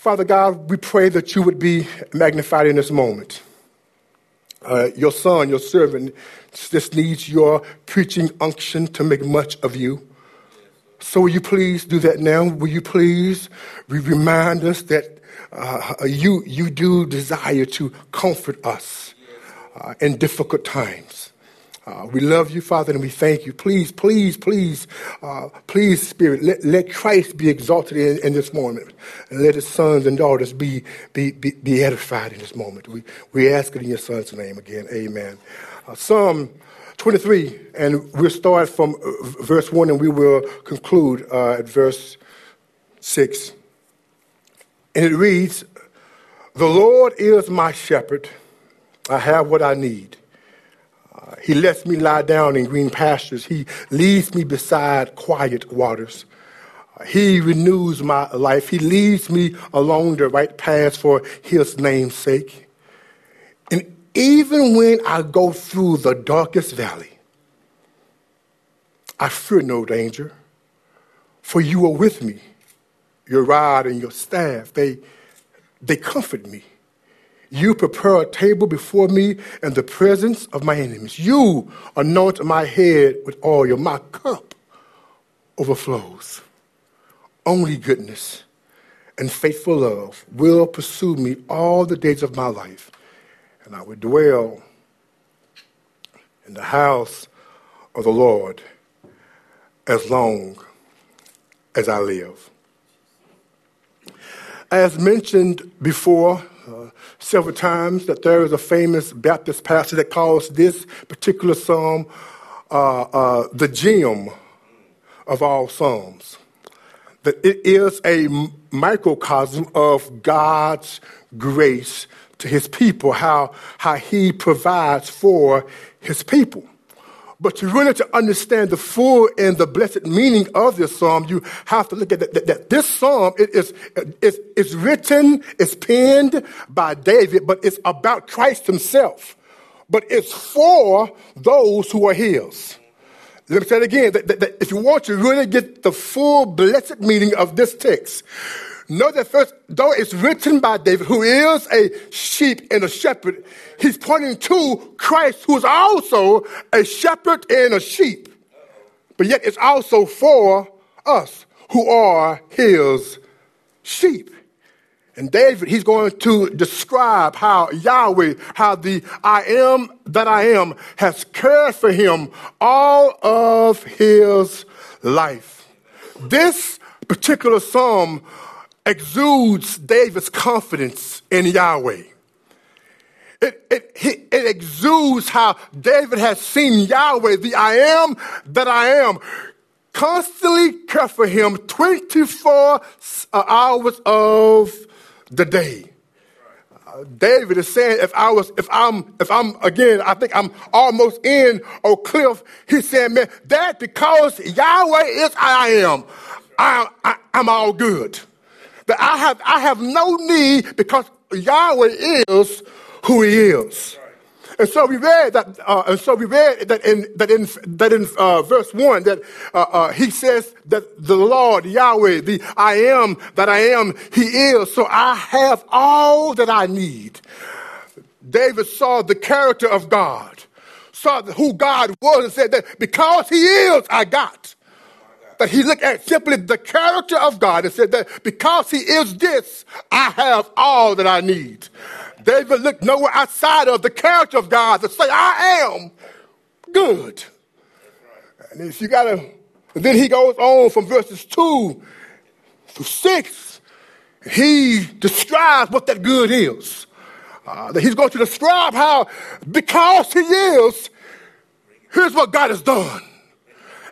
Father God, we pray that you would be magnified in this moment. Uh, your son, your servant, just needs your preaching unction to make much of you. So, will you please do that now? Will you please remind us that uh, you, you do desire to comfort us uh, in difficult times? Uh, we love you, Father, and we thank you. Please, please, please, uh, please, Spirit, let, let Christ be exalted in, in, this moment. And let his sons and daughters be, be, be, be edified in this moment. We, we ask it in your son's name again. Amen. Uh, Psalm 23, and we'll start from uh, verse 1 and we will conclude uh, at verse 6. And it reads The Lord is my shepherd, I have what I need. Uh, he lets me lie down in green pastures, He leads me beside quiet waters. Uh, he renews my life. He leads me along the right path for his name's sake. And even when I go through the darkest valley, I fear no danger, for you are with me. Your rod and your staff, they, they comfort me. You prepare a table before me in the presence of my enemies. You anoint my head with oil. My cup overflows. Only goodness and faithful love will pursue me all the days of my life and I will dwell in the house of the Lord as long as I live. As mentioned before, uh, several times, that there is a famous Baptist pastor that calls this particular psalm uh, uh, the gem of all psalms. That it is a microcosm of God's grace to his people, how, how he provides for his people. But to really to understand the full and the blessed meaning of this psalm, you have to look at that, that, that this psalm it is, is, is written, it's penned by David, but it's about Christ himself. But it's for those who are his. Let me say it again. That, that, that if you want to really get the full blessed meaning of this text, Know that first, though it's written by David, who is a sheep and a shepherd, he's pointing to Christ, who is also a shepherd and a sheep. But yet it's also for us who are his sheep. And David, he's going to describe how Yahweh, how the I am that I am has cared for him all of his life. This particular psalm exudes David's confidence in Yahweh. It, it, it exudes how David has seen Yahweh, the I am that I am, constantly care for him 24 uh, hours of the day. David is saying, if I was, if I'm, if I'm, again, I think I'm almost in Oak Cliff, he's saying, man, that because Yahweh is I am, I, I, I'm all good that I have, I have no need because Yahweh is who he is. And so we read that, uh, and so we read that in that in that in uh, verse one that uh, uh he says that the Lord Yahweh, the I am that I am, He is. So I have all that I need. David saw the character of God, saw who God was, and said that because He is, I got that he looked at simply the character of God and said that because he is this, I have all that I need. David looked nowhere outside of the character of God to say, I am good. And if you gotta, then he goes on from verses two through six, he describes what that good is. Uh, that he's going to describe how, because he is, here's what God has done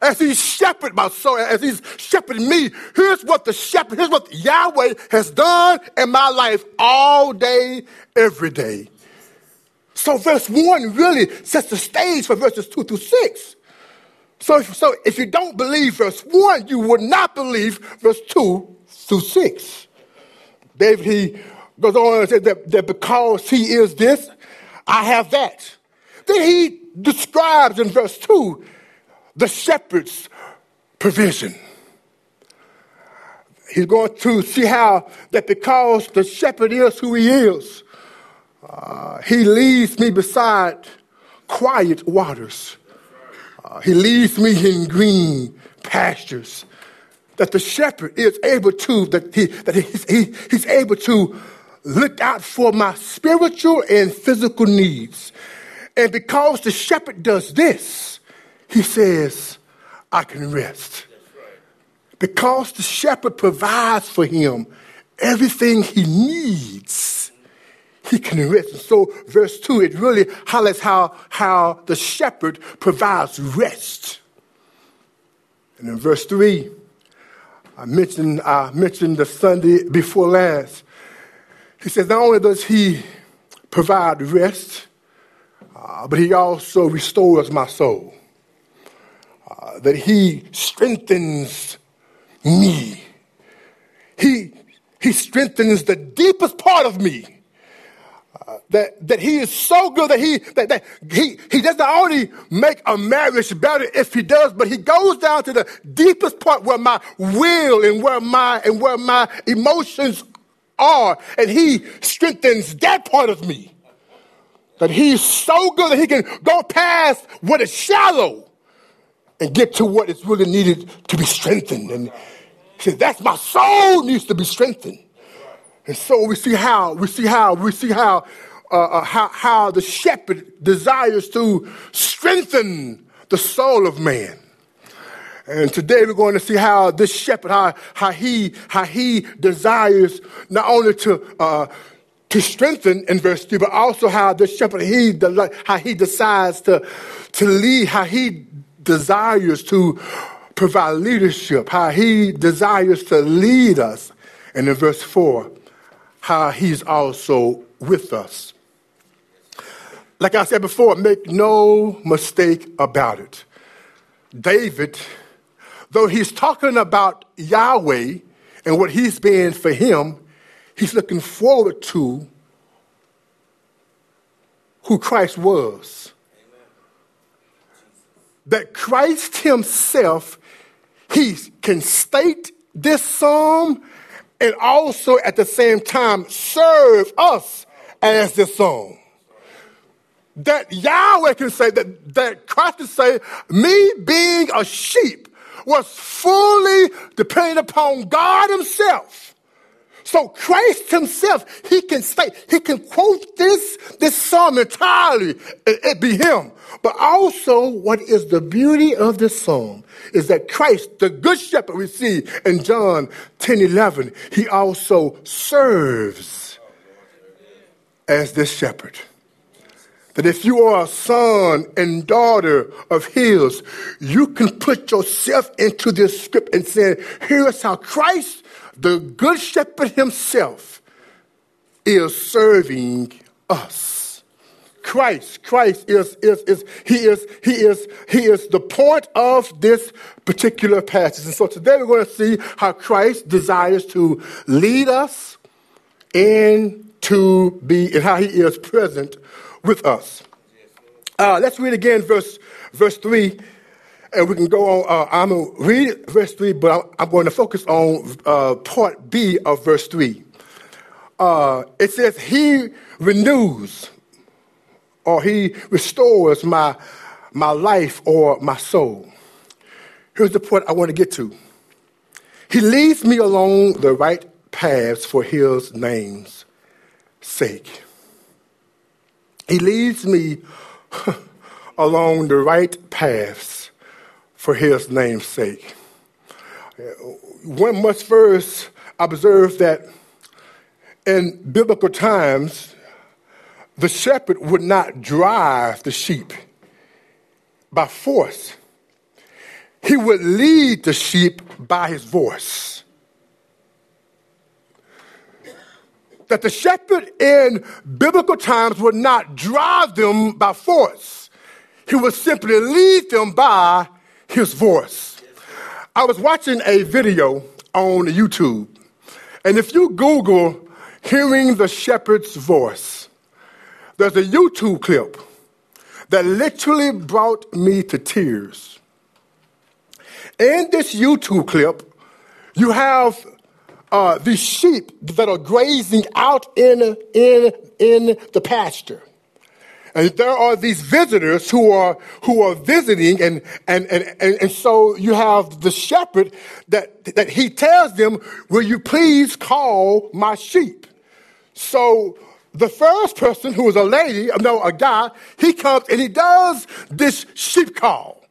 as he's shepherded my soul, as he's shepherding me, here's what the shepherd, here's what Yahweh has done in my life all day, every day. So verse one really sets the stage for verses two through six. So if, so if you don't believe verse one, you would not believe verse two through six. David, he goes on and says that, that because he is this, I have that. Then he describes in verse two the shepherd's provision. he's going to see how that because the shepherd is who he is, uh, he leads me beside quiet waters. Uh, he leads me in green pastures. That the shepherd is able to, that, he, that he's, he, he's able to look out for my spiritual and physical needs. And because the shepherd does this, he says, I can rest. Because the shepherd provides for him everything he needs, he can rest. And so, verse 2, it really highlights how, how the shepherd provides rest. And in verse 3, I mentioned, I mentioned the Sunday before last. He says, not only does he provide rest, uh, but he also restores my soul. Uh, that he strengthens me. He, he strengthens the deepest part of me. Uh, that, that he is so good that he that, that he he does not only make a marriage better if he does, but he goes down to the deepest part where my will and where my and where my emotions are, and he strengthens that part of me. That he's so good that he can go past what is shallow and get to what is really needed to be strengthened. And he says, That's my soul needs to be strengthened. And so we see how, we see how, we see how, uh, uh, how, how the shepherd desires to strengthen the soul of man. And today we're going to see how this shepherd, how, how he, how he desires not only to, uh, to strengthen in verse 3, but also how the shepherd, he, how he decides to, to lead, how he desires to provide leadership, how he desires to lead us. And in verse 4, how he's also with us. Like I said before, make no mistake about it. David, though he's talking about Yahweh and what he's been for him, he's looking forward to who Christ was. That Christ himself, he can state this psalm and also at the same time serve us as the psalm. That Yahweh can say, that, that Christ can say, me being a sheep was fully dependent upon God himself. So Christ himself, he can say, he can quote this, this psalm entirely, it, it be him. But also, what is the beauty of this psalm is that Christ, the good shepherd we see in John 10 11, he also serves as this shepherd. That if you are a son and daughter of his, you can put yourself into this script and say, here's how Christ, the good shepherd himself, is serving us. Christ. Christ is, is, is, he is, he is, he is the point of this particular passage. And so today we're going to see how Christ desires to lead us and to be, and how he is present with us. Uh, let's read again verse, verse 3, and we can go on. Uh, I'm going to read verse 3, but I'm, I'm going to focus on uh, part B of verse 3. Uh, it says, He renews or he restores my, my life or my soul. Here's the point I want to get to. He leads me along the right paths for his name's sake. He leads me along the right paths for his name's sake. One must first observe that in biblical times, the shepherd would not drive the sheep by force, he would lead the sheep by his voice. That the shepherd in biblical times would not drive them by force, he would simply lead them by his voice. I was watching a video on YouTube, and if you Google hearing the shepherd's voice, there's a YouTube clip that literally brought me to tears. In this YouTube clip, you have uh, these sheep that are grazing out in, in, in the pasture. And there are these visitors who are, who are visiting, and, and, and, and, and so you have the shepherd that, that he tells them, Will you please call my sheep? So the first person, who is a lady, no, a guy, he comes and he does this sheep call.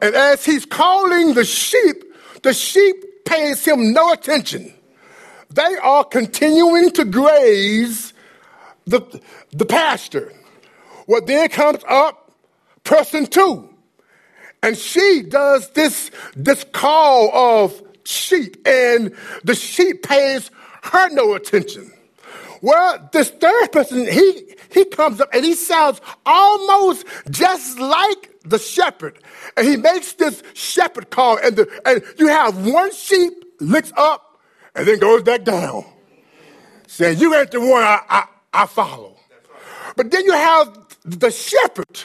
And as he's calling the sheep, the sheep pays him no attention. They are continuing to graze the, the pasture. Well, then comes up person two. And she does this, this call of sheep, and the sheep pays her no attention. Well, this third person, he, he comes up and he sounds almost just like the shepherd. And he makes this shepherd call, and, the, and you have one sheep licks up and then goes back down, saying, You ain't the one I, I, I follow. But then you have the shepherd.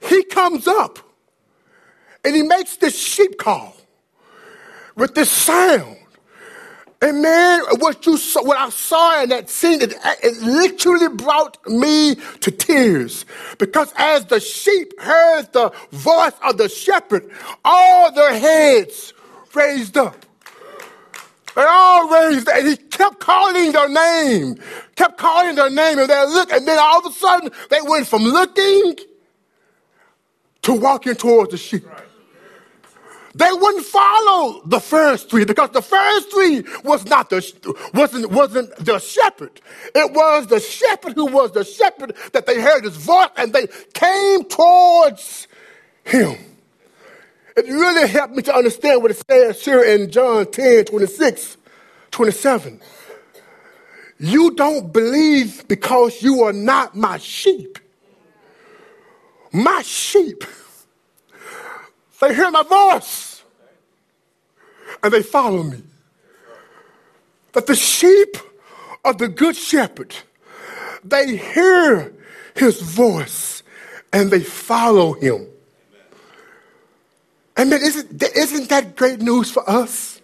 He comes up and he makes this sheep call with this sound. And man, what you saw, what I saw in that scene, it, it literally brought me to tears. Because as the sheep heard the voice of the shepherd, all their heads raised up. They all raised, and he kept calling their name, kept calling their name, and they looked, and then all of a sudden they went from looking to walking towards the sheep. Right. They wouldn't follow the first three because the first three was not the wasn't wasn't the shepherd. It was the shepherd who was the shepherd that they heard his voice and they came towards him. It really helped me to understand what it says here in John 10, 26, 27. You don't believe because you are not my sheep. My sheep. They hear my voice and they follow me. That the sheep of the good shepherd, they hear his voice and they follow him. And man, isn't, isn't that great news for us?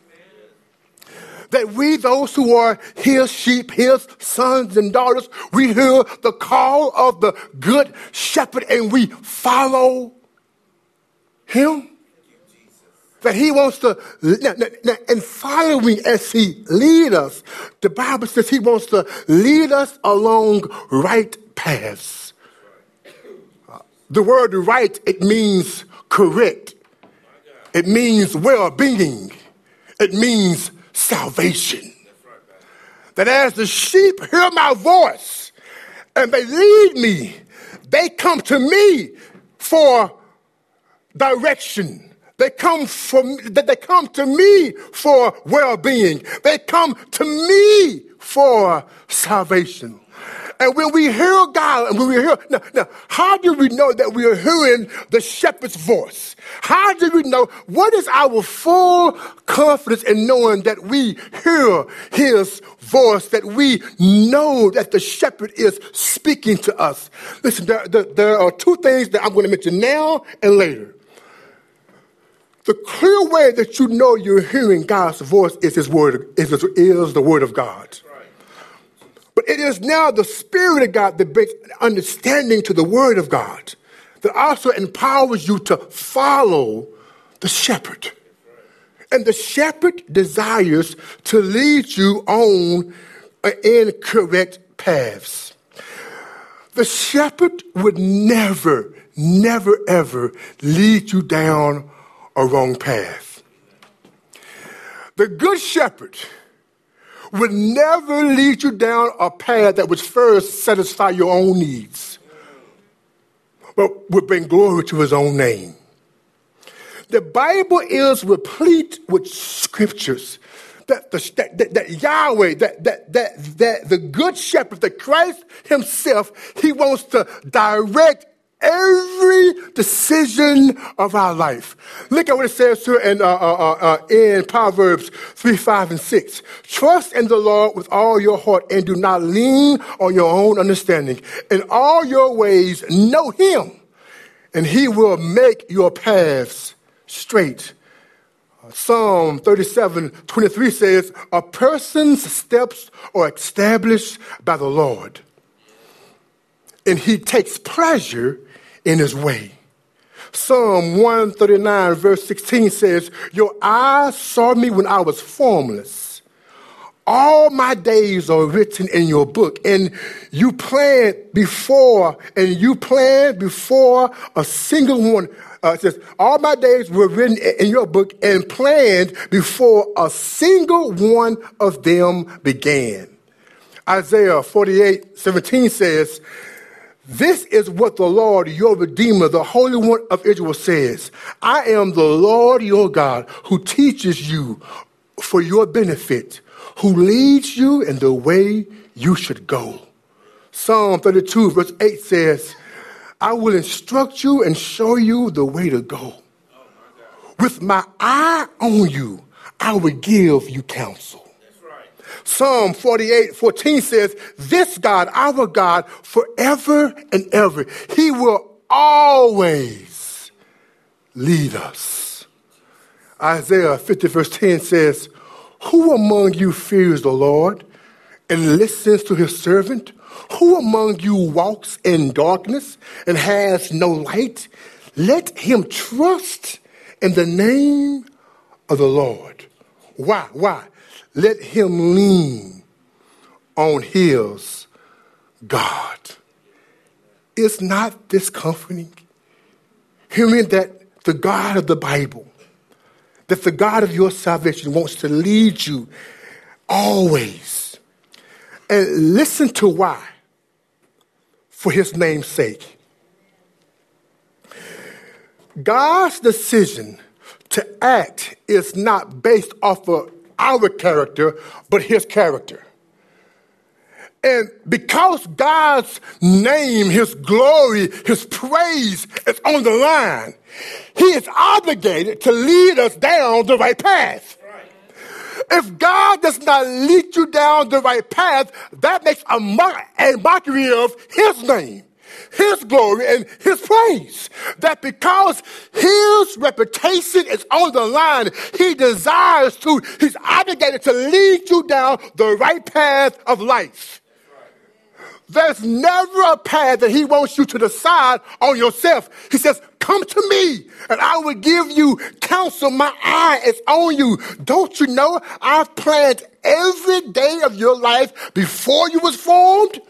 That we, those who are his sheep, his sons and daughters, we hear the call of the good shepherd and we follow him that he wants to, and following as he lead us, the Bible says he wants to lead us along right paths. The word right, it means correct. It means well-being. It means salvation. That as the sheep hear my voice and they lead me, they come to me for direction they come from that they come to me for well-being. They come to me for salvation. And when we hear God, and when we hear, now, now, how do we know that we are hearing the shepherd's voice? How do we know? What is our full confidence in knowing that we hear his voice, that we know that the shepherd is speaking to us? Listen, there, there, there are two things that I'm going to mention now and later. The clear way that you know you're hearing God's voice is His word, is, is the word of God. But it is now the Spirit of God that brings understanding to the word of God that also empowers you to follow the shepherd. And the shepherd desires to lead you on in correct paths. The shepherd would never, never, ever lead you down a wrong path. The good shepherd would never lead you down a path that would first satisfy your own needs, but would bring glory to his own name. The Bible is replete with scriptures that, the, that, that, Yahweh, that, that, that, that the good shepherd, that Christ himself, he wants to direct every decision of our life. Look at what it says here in, uh, uh, uh, uh, in Proverbs 3, 5, and 6. Trust in the Lord with all your heart and do not lean on your own understanding. In all your ways, know him, and he will make your paths straight. Psalm 37 23 says, A person's steps are established by the Lord, and he takes pleasure in his way. Psalm 139, verse 16 says, Your eyes saw me when I was formless. All my days are written in your book, and you planned before, and you planned before a single one uh, it says, All my days were written in your book and planned before a single one of them began. Isaiah 48 17 says, This is what the Lord, your Redeemer, the Holy One of Israel says I am the Lord your God who teaches you for your benefit, who leads you in the way you should go. Psalm 32, verse 8 says, I will instruct you and show you the way to go. With my eye on you, I will give you counsel. Psalm 48 14 says, This God, our God, forever and ever, He will always lead us. Isaiah 50, verse 10 says, Who among you fears the Lord and listens to his servant? Who among you walks in darkness and has no light? Let him trust in the name of the Lord. Why? Why? Let him lean on his God. Is not this comforting? Hearing that the God of the Bible, that the God of your salvation wants to lead you always. And listen to why for his name's sake. God's decision to act is not based off of our character, but his character. And because God's name, his glory, his praise is on the line, he is obligated to lead us down the right path. If God does not lead you down the right path, that makes a, mockery of His name, His glory, and His praise. That because His reputation is on the line, He desires to, He's obligated to lead you down the right path of life. There's never a path that he wants you to decide on yourself. He says, come to me and I will give you counsel. My eye is on you. Don't you know I've planned every day of your life before you was formed?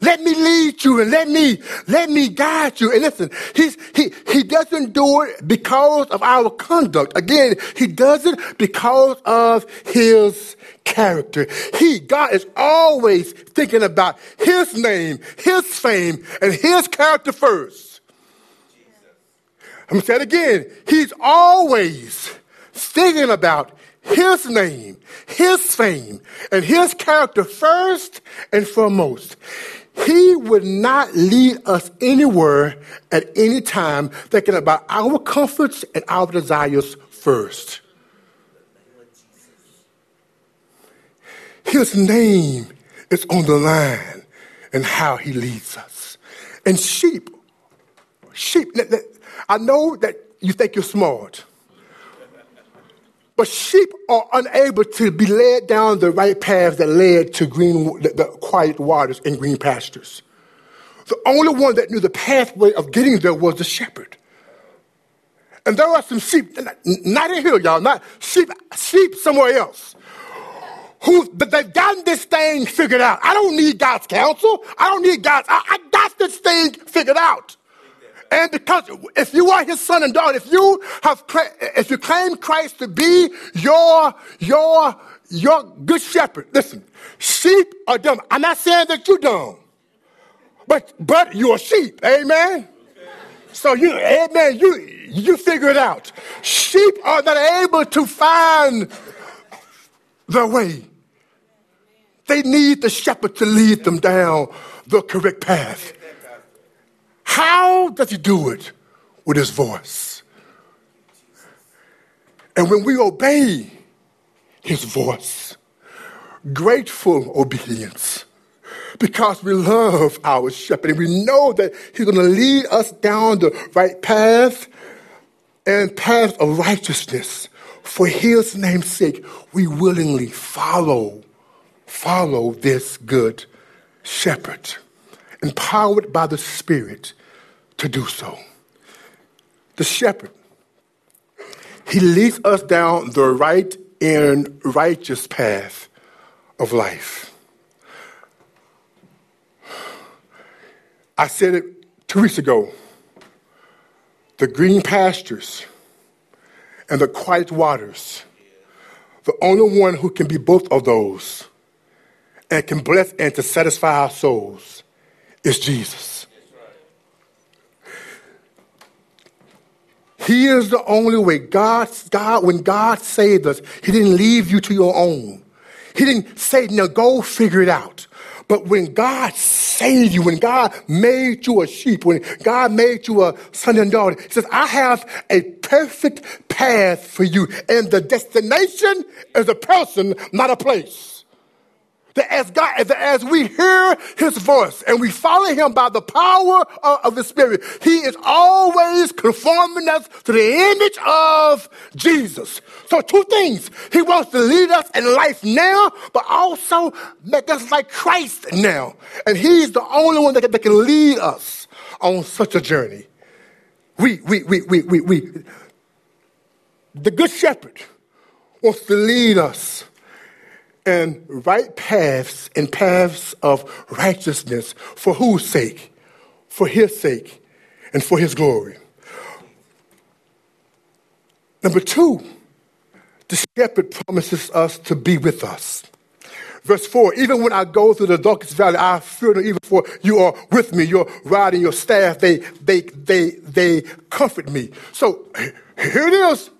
Let me lead you and let me, let me guide you. And listen, he's, he, he doesn't do it because of our conduct. Again, he does it because of his character. He, God is always thinking about his name, his fame, and his character first. I'm going to say it again. He's always thinking about his name, his fame, and his character first and foremost. He would not lead us anywhere at any time thinking about our comforts and our desires first. His name is on the line and how he leads us. And sheep, sheep, I know that you think you're smart. But sheep are unable to be led down the right path that led to green, the, the quiet waters and green pastures. The only one that knew the pathway of getting there was the shepherd. And there are some sheep, not in here, y'all, not sheep, sheep somewhere else, who they've gotten this thing figured out. I don't need God's counsel. I don't need God's, I, I got this thing figured out. And because if you are his son and daughter, if you have, if you claim Christ to be your, your, your good shepherd, listen, sheep are dumb. I'm not saying that you're dumb, but, but you're sheep. Amen. So you, amen, you, you figure it out. Sheep are not able to find the way. They need the shepherd to lead them down the correct path. How does he do it? With his voice. And when we obey his voice, grateful obedience, because we love our shepherd and we know that he's going to lead us down the right path and path of righteousness for his name's sake, we willingly follow, follow this good shepherd, empowered by the Spirit to do so. The shepherd, he leads us down the right and righteous path of life. I said it two weeks ago. The green pastures and the quiet waters. The only one who can be both of those and can bless and to satisfy our souls is Jesus. He is the only way. God, God, when God saved us, He didn't leave you to your own. He didn't say, now go figure it out. But when God saved you, when God made you a sheep, when God made you a son and daughter, He says, I have a perfect path for you. And the destination is a person, not a place that as God, that as we hear his voice and we follow him by the power of, of the Spirit, he is always conforming us to the image of Jesus. So two things. He wants to lead us in life now, but also make us like Christ now. And he's the only one that can, that can lead us on such a journey. We, we, we, we, we, we. The Good Shepherd wants to lead us and right paths and paths of righteousness for whose sake? For his sake and for his glory. Number two, the shepherd promises us to be with us. Verse 4 Even when I go through the darkest valley, I fear no evil, for you are with me. Your rod and your staff, they, they, they, they comfort me. So here it is.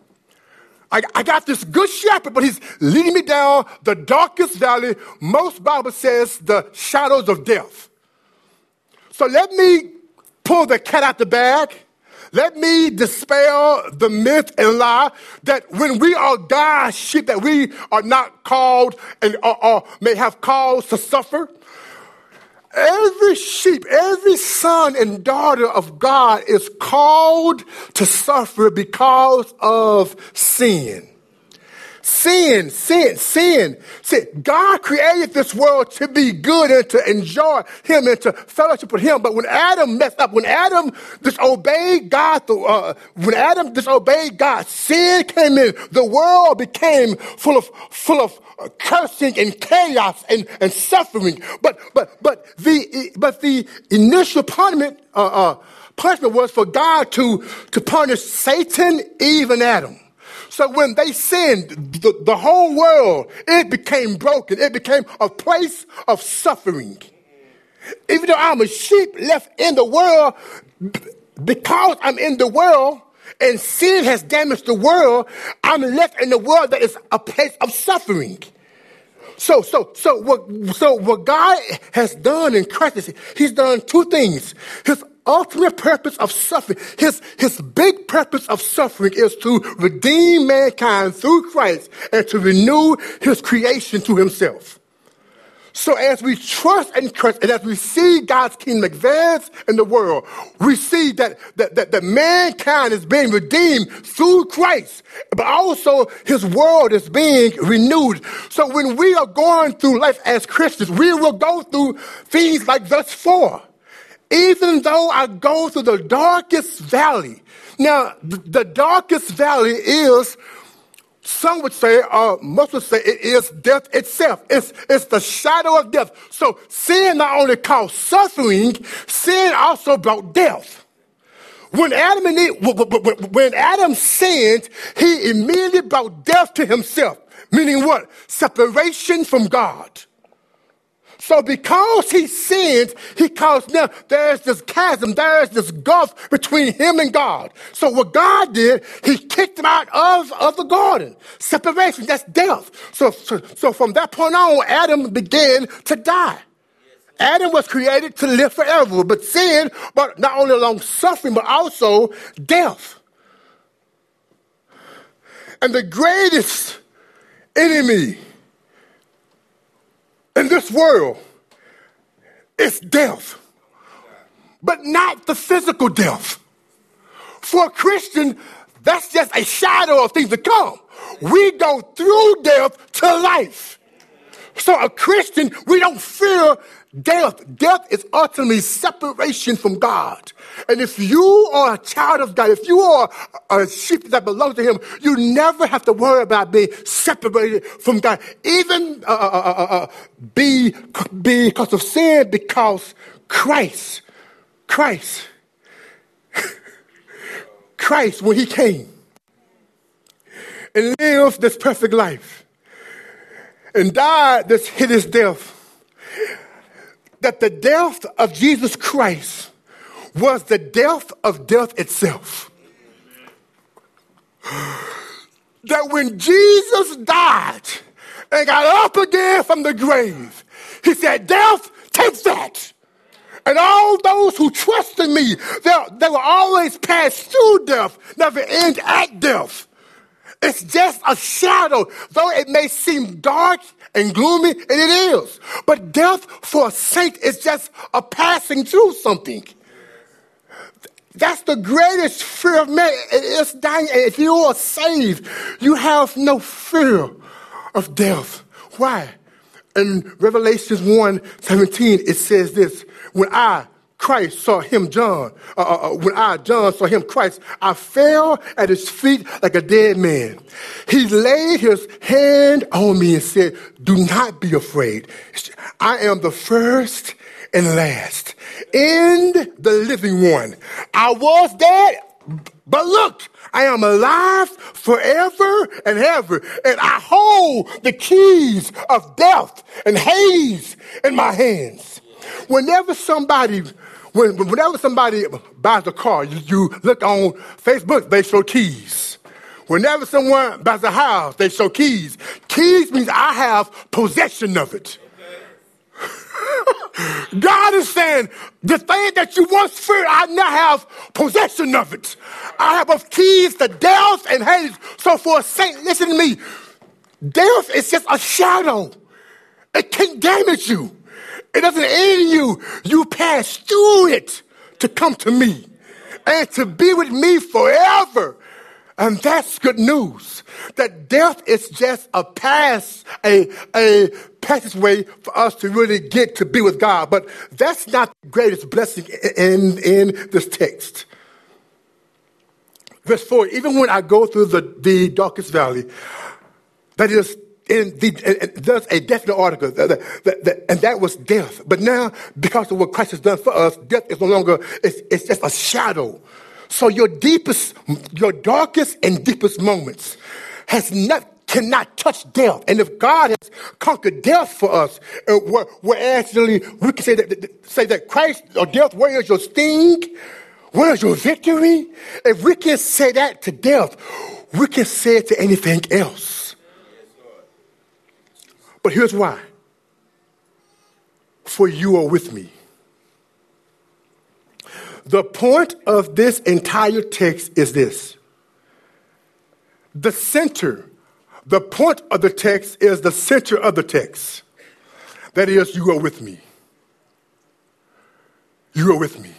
I, I got this good shepherd, but he's leading me down the darkest valley. Most Bible says the shadows of death. So let me pull the cat out the bag. Let me dispel the myth and lie that when we are God's sheep, that we are not called and or, or may have cause to suffer. Every sheep, every son and daughter of God is called to suffer because of sin. Sin, sin, sin, sin. God created this world to be good and to enjoy Him and to fellowship with Him. But when Adam messed up, when Adam disobeyed God, uh, when Adam disobeyed God, sin came in. The world became full of, full of cursing and chaos and, and suffering. But, but, but the, but the initial punishment, uh, uh, punishment was for God to, to punish Satan, Eve, and Adam. So when they sinned, the, the whole world, it became broken. It became a place of suffering. Even though I'm a sheep left in the world, because I'm in the world, and sin has damaged the world, I'm left in the world that is a place of suffering. So, so, so what, so what God has done in Christ, He's done two things. His ultimate purpose of suffering, His, His big purpose of suffering is to redeem mankind through Christ and to renew His creation to Himself. So as we trust in Christ and as we see God's kingdom advance in the world, we see that, that, that, that mankind is being redeemed through Christ, but also his world is being renewed. So when we are going through life as Christians, we will go through things like verse 4. Even though I go through the darkest valley. Now, the, darkest valley is some would say, or most would say, it is death itself. It's, it's the shadow of death. So sin not only caused suffering, sin also brought death. When Adam and Eve, when Adam sinned, he immediately brought death to himself. Meaning what? Separation from God. So because he sinned, he caused now there's this chasm, there's this gulf between him and God. So what God did, he kicked him out of, of the garden. Separation, that's death. So, so, so from that point on, Adam began to die. Adam was created to live forever, but sin brought not only long suffering, but also death. And the greatest enemy in this world is death, but not the physical death. For a Christian, That's just a shadow of things to come. We go through death to life. So a Christian, we don't fear death. Death is ultimately separation from God. And if you are a child of God, if you are a sheep that belongs to Him, you never have to worry about being separated from God. Even uh, uh, uh, uh, uh be, be because of sin, because Christ, Christ, Christ, when He came and lived this perfect life and died this hideous death, that the death of Jesus Christ was the death of death itself. That when Jesus died and got up again from the grave, he said, Death, take that. And all those who trust in me, they will always pass through death, never end at death. It's just a shadow, though it may seem dark and gloomy, and it is. But death for a saint is just a passing through something. That's the greatest fear of man. It's dying. If you are saved, you have no fear of death. Why? In Revelations 1 17, it says this When I, Christ, saw him, John, uh, uh, uh, when I, John, saw him, Christ, I fell at his feet like a dead man. He laid his hand on me and said, Do not be afraid. I am the first and last. and the living one. I was dead, but look, I am alive forever and ever, and I hold the keys of death and Hades in my hands. Whenever somebody, when, whenever somebody buys a car, you, you look on Facebook, they show keys. Whenever someone buys a house, they show keys. Keys means I have possession of it. God is saying, the thing that you once feared, I now have possession of it. I have both keys to death and Hades. So for a saint, listen to me. Death is just a shadow. It can't damage you. It doesn't end you. You pass through it to come to me and to be with me forever. And that's good news. That death is just a pass, a, a passageway for us to really get to be with God. But that's not the greatest blessing in, in this text. Verse 4 Even when I go through the, the darkest valley, that is in the, there's a definite article, and that was death. But now, because of what Christ has done for us, death is no longer, it's, it's just a shadow. So your deepest, your darkest and deepest moments has not cannot touch death. And if God has conquered death for us, we're, we're, actually, we can say that, say that Christ or death, where is your sting? Where is your victory? If we can say that to death, we can say it to anything else. But here's why. For you are with me. The point of this entire text is this. The center the point of the text is the center of the text. That is, you are with me. You are with me.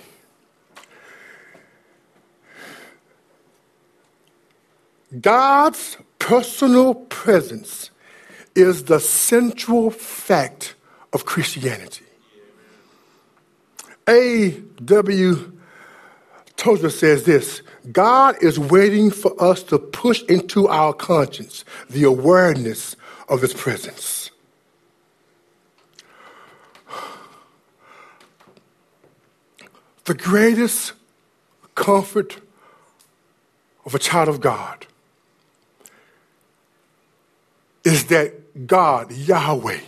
God's personal presence is the central fact of Christianity. A.W. Tozer says this God is waiting for us to push into our conscience the awareness of His presence. The greatest comfort of a child of God is that God, Yahweh,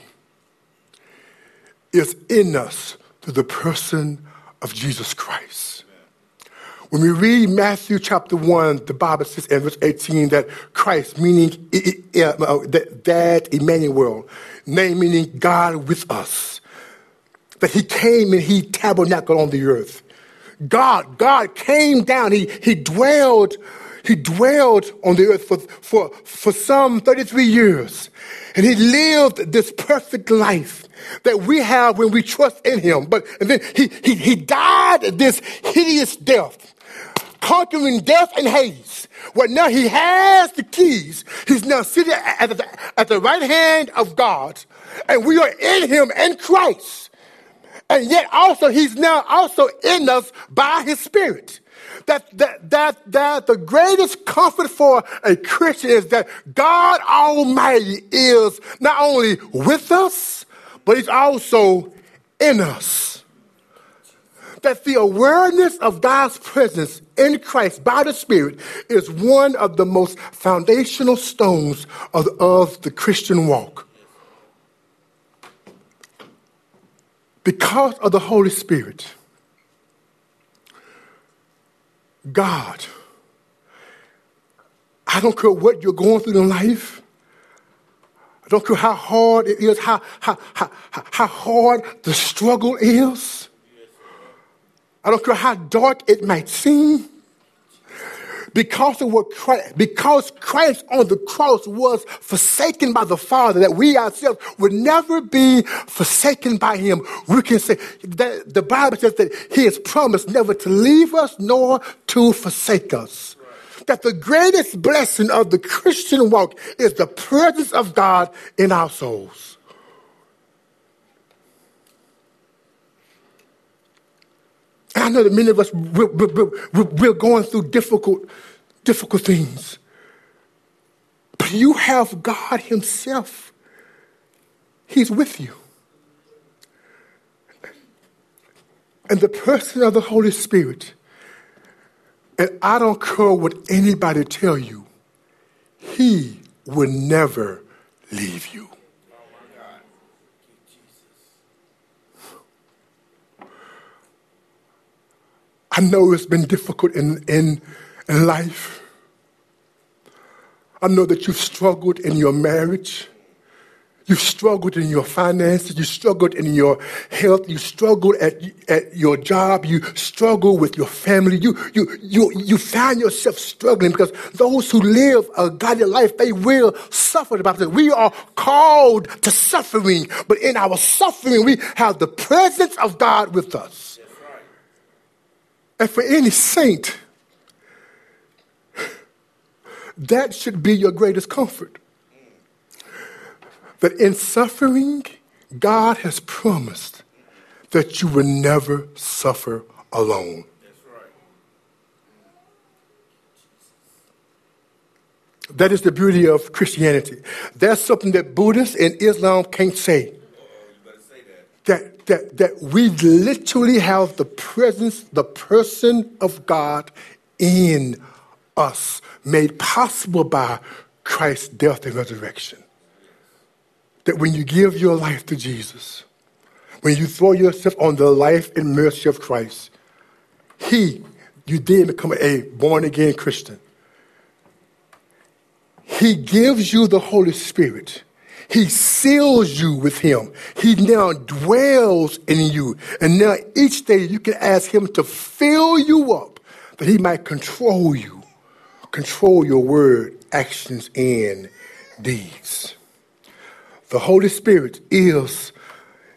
is in us through the person of Jesus Christ. When we read Matthew chapter 1, the Bible says in verse 18 that Christ, meaning uh, that Emmanuel, name meaning God with us, that he came and he tabernacled on the earth. God, God came down, he, he dwelled, he dwelled on the earth for, for, for some 33 years. And he lived this perfect life that we have when we trust in him. But and then he, he, he died this hideous death conquering death and Hades. Where now he has the keys. He's now sitting at the, at the right hand of God. And we are in him in Christ. And yet also he's now also in us by his spirit. That, that, that, that the greatest comfort for a Christian is that God Almighty is not only with us, but he's also in us that the awareness of God's presence in Christ by the Spirit is one of the most foundational stones of, of the Christian walk. Because of the Holy Spirit, God, I don't care what you're going through in life. I don't care how hard it is, how, how, how, how hard the struggle is. I don't care how dark it might seem. Because of what Christ, because Christ on the cross was forsaken by the Father, that we ourselves would never be forsaken by Him. We can say that the Bible says that He has promised never to leave us nor to forsake us. That the greatest blessing of the Christian walk is the presence of God in our souls. I know that many of us, we're, we're, we're going through difficult, difficult things. But you have God Himself. He's with you. And the person of the Holy Spirit, and I don't care what anybody tell you, He will never leave you. I know it's been difficult in, in, in life. I know that you've struggled in your marriage. You've struggled in your finances. You struggled in your health. You struggled at, at your job. You struggle with your family. You, you, you, you find yourself struggling because those who live a godly life, they will suffer about it. We are called to suffering, but in our suffering, we have the presence of God with us. And for any saint, that should be your greatest comfort. That in suffering, God has promised that you will never suffer alone. That is the beauty of Christianity. That's something that Buddhists and Islam can't say. That that, we literally have the presence, the person of God in us, made possible by Christ's death and resurrection. That when you give your life to Jesus, when you throw yourself on the life and mercy of Christ, He, you then become a born again Christian. He gives you the Holy Spirit he seals you with him. He now dwells in you. And now each day you can ask him to fill you up that he might control you, control your word, actions, and deeds. The Holy Spirit is,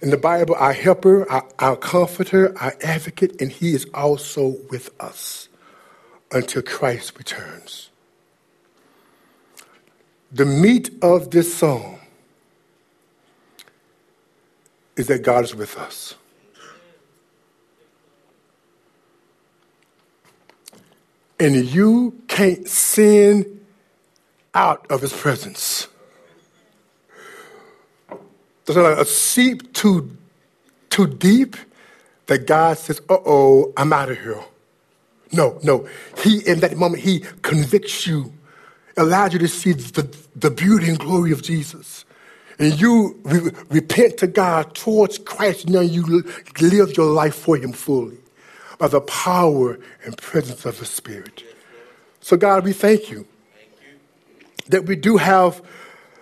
in the Bible, our helper, our, our comforter, our advocate, and he is also with us until Christ returns. The meat of this song is that God is with us. And you can't sin out of his presence. There's like a seep too, too deep that God says, uh oh, I'm out of here. No, no. He, in that moment, he convicts you, allows you to see the, the beauty and glory of Jesus and you re- repent to God towards Christ, now you live your life for Him fully by the power and presence of the Spirit. So, God, we thank you, that we do have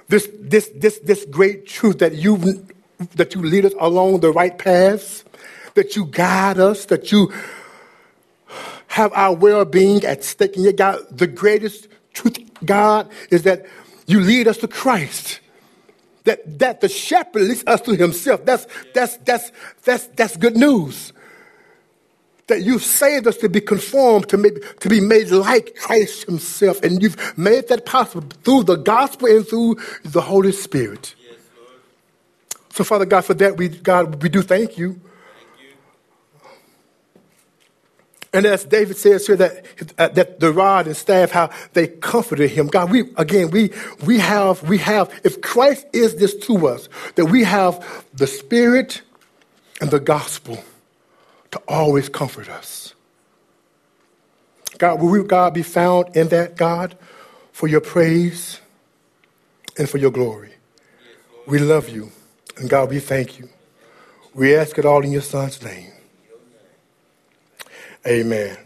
this, this, this, this great truth that you, that you lead us along the right paths, that you guide us, that you have our well being at stake. And yet, God, the greatest truth, God, is that you lead us to Christ that, that the shepherd leads us to himself. That's, that's, that's, that's, that's good news. that you've saved us to be conformed, to, make, to be made like Christ Himself. And you've made that possible through the gospel and through the Holy Spirit. Yes, so, Father God, for that, we, God, we do thank you. And as David says here, that, uh, that the rod and staff, how they comforted him. God, we, again, we, we have, we have, if Christ is this to us, that we have the Spirit and the gospel to always comfort us. God, will we, God, be found in that, God, for your praise and for your glory? We love you. And God, we thank you. We ask it all in your son's name. Amen.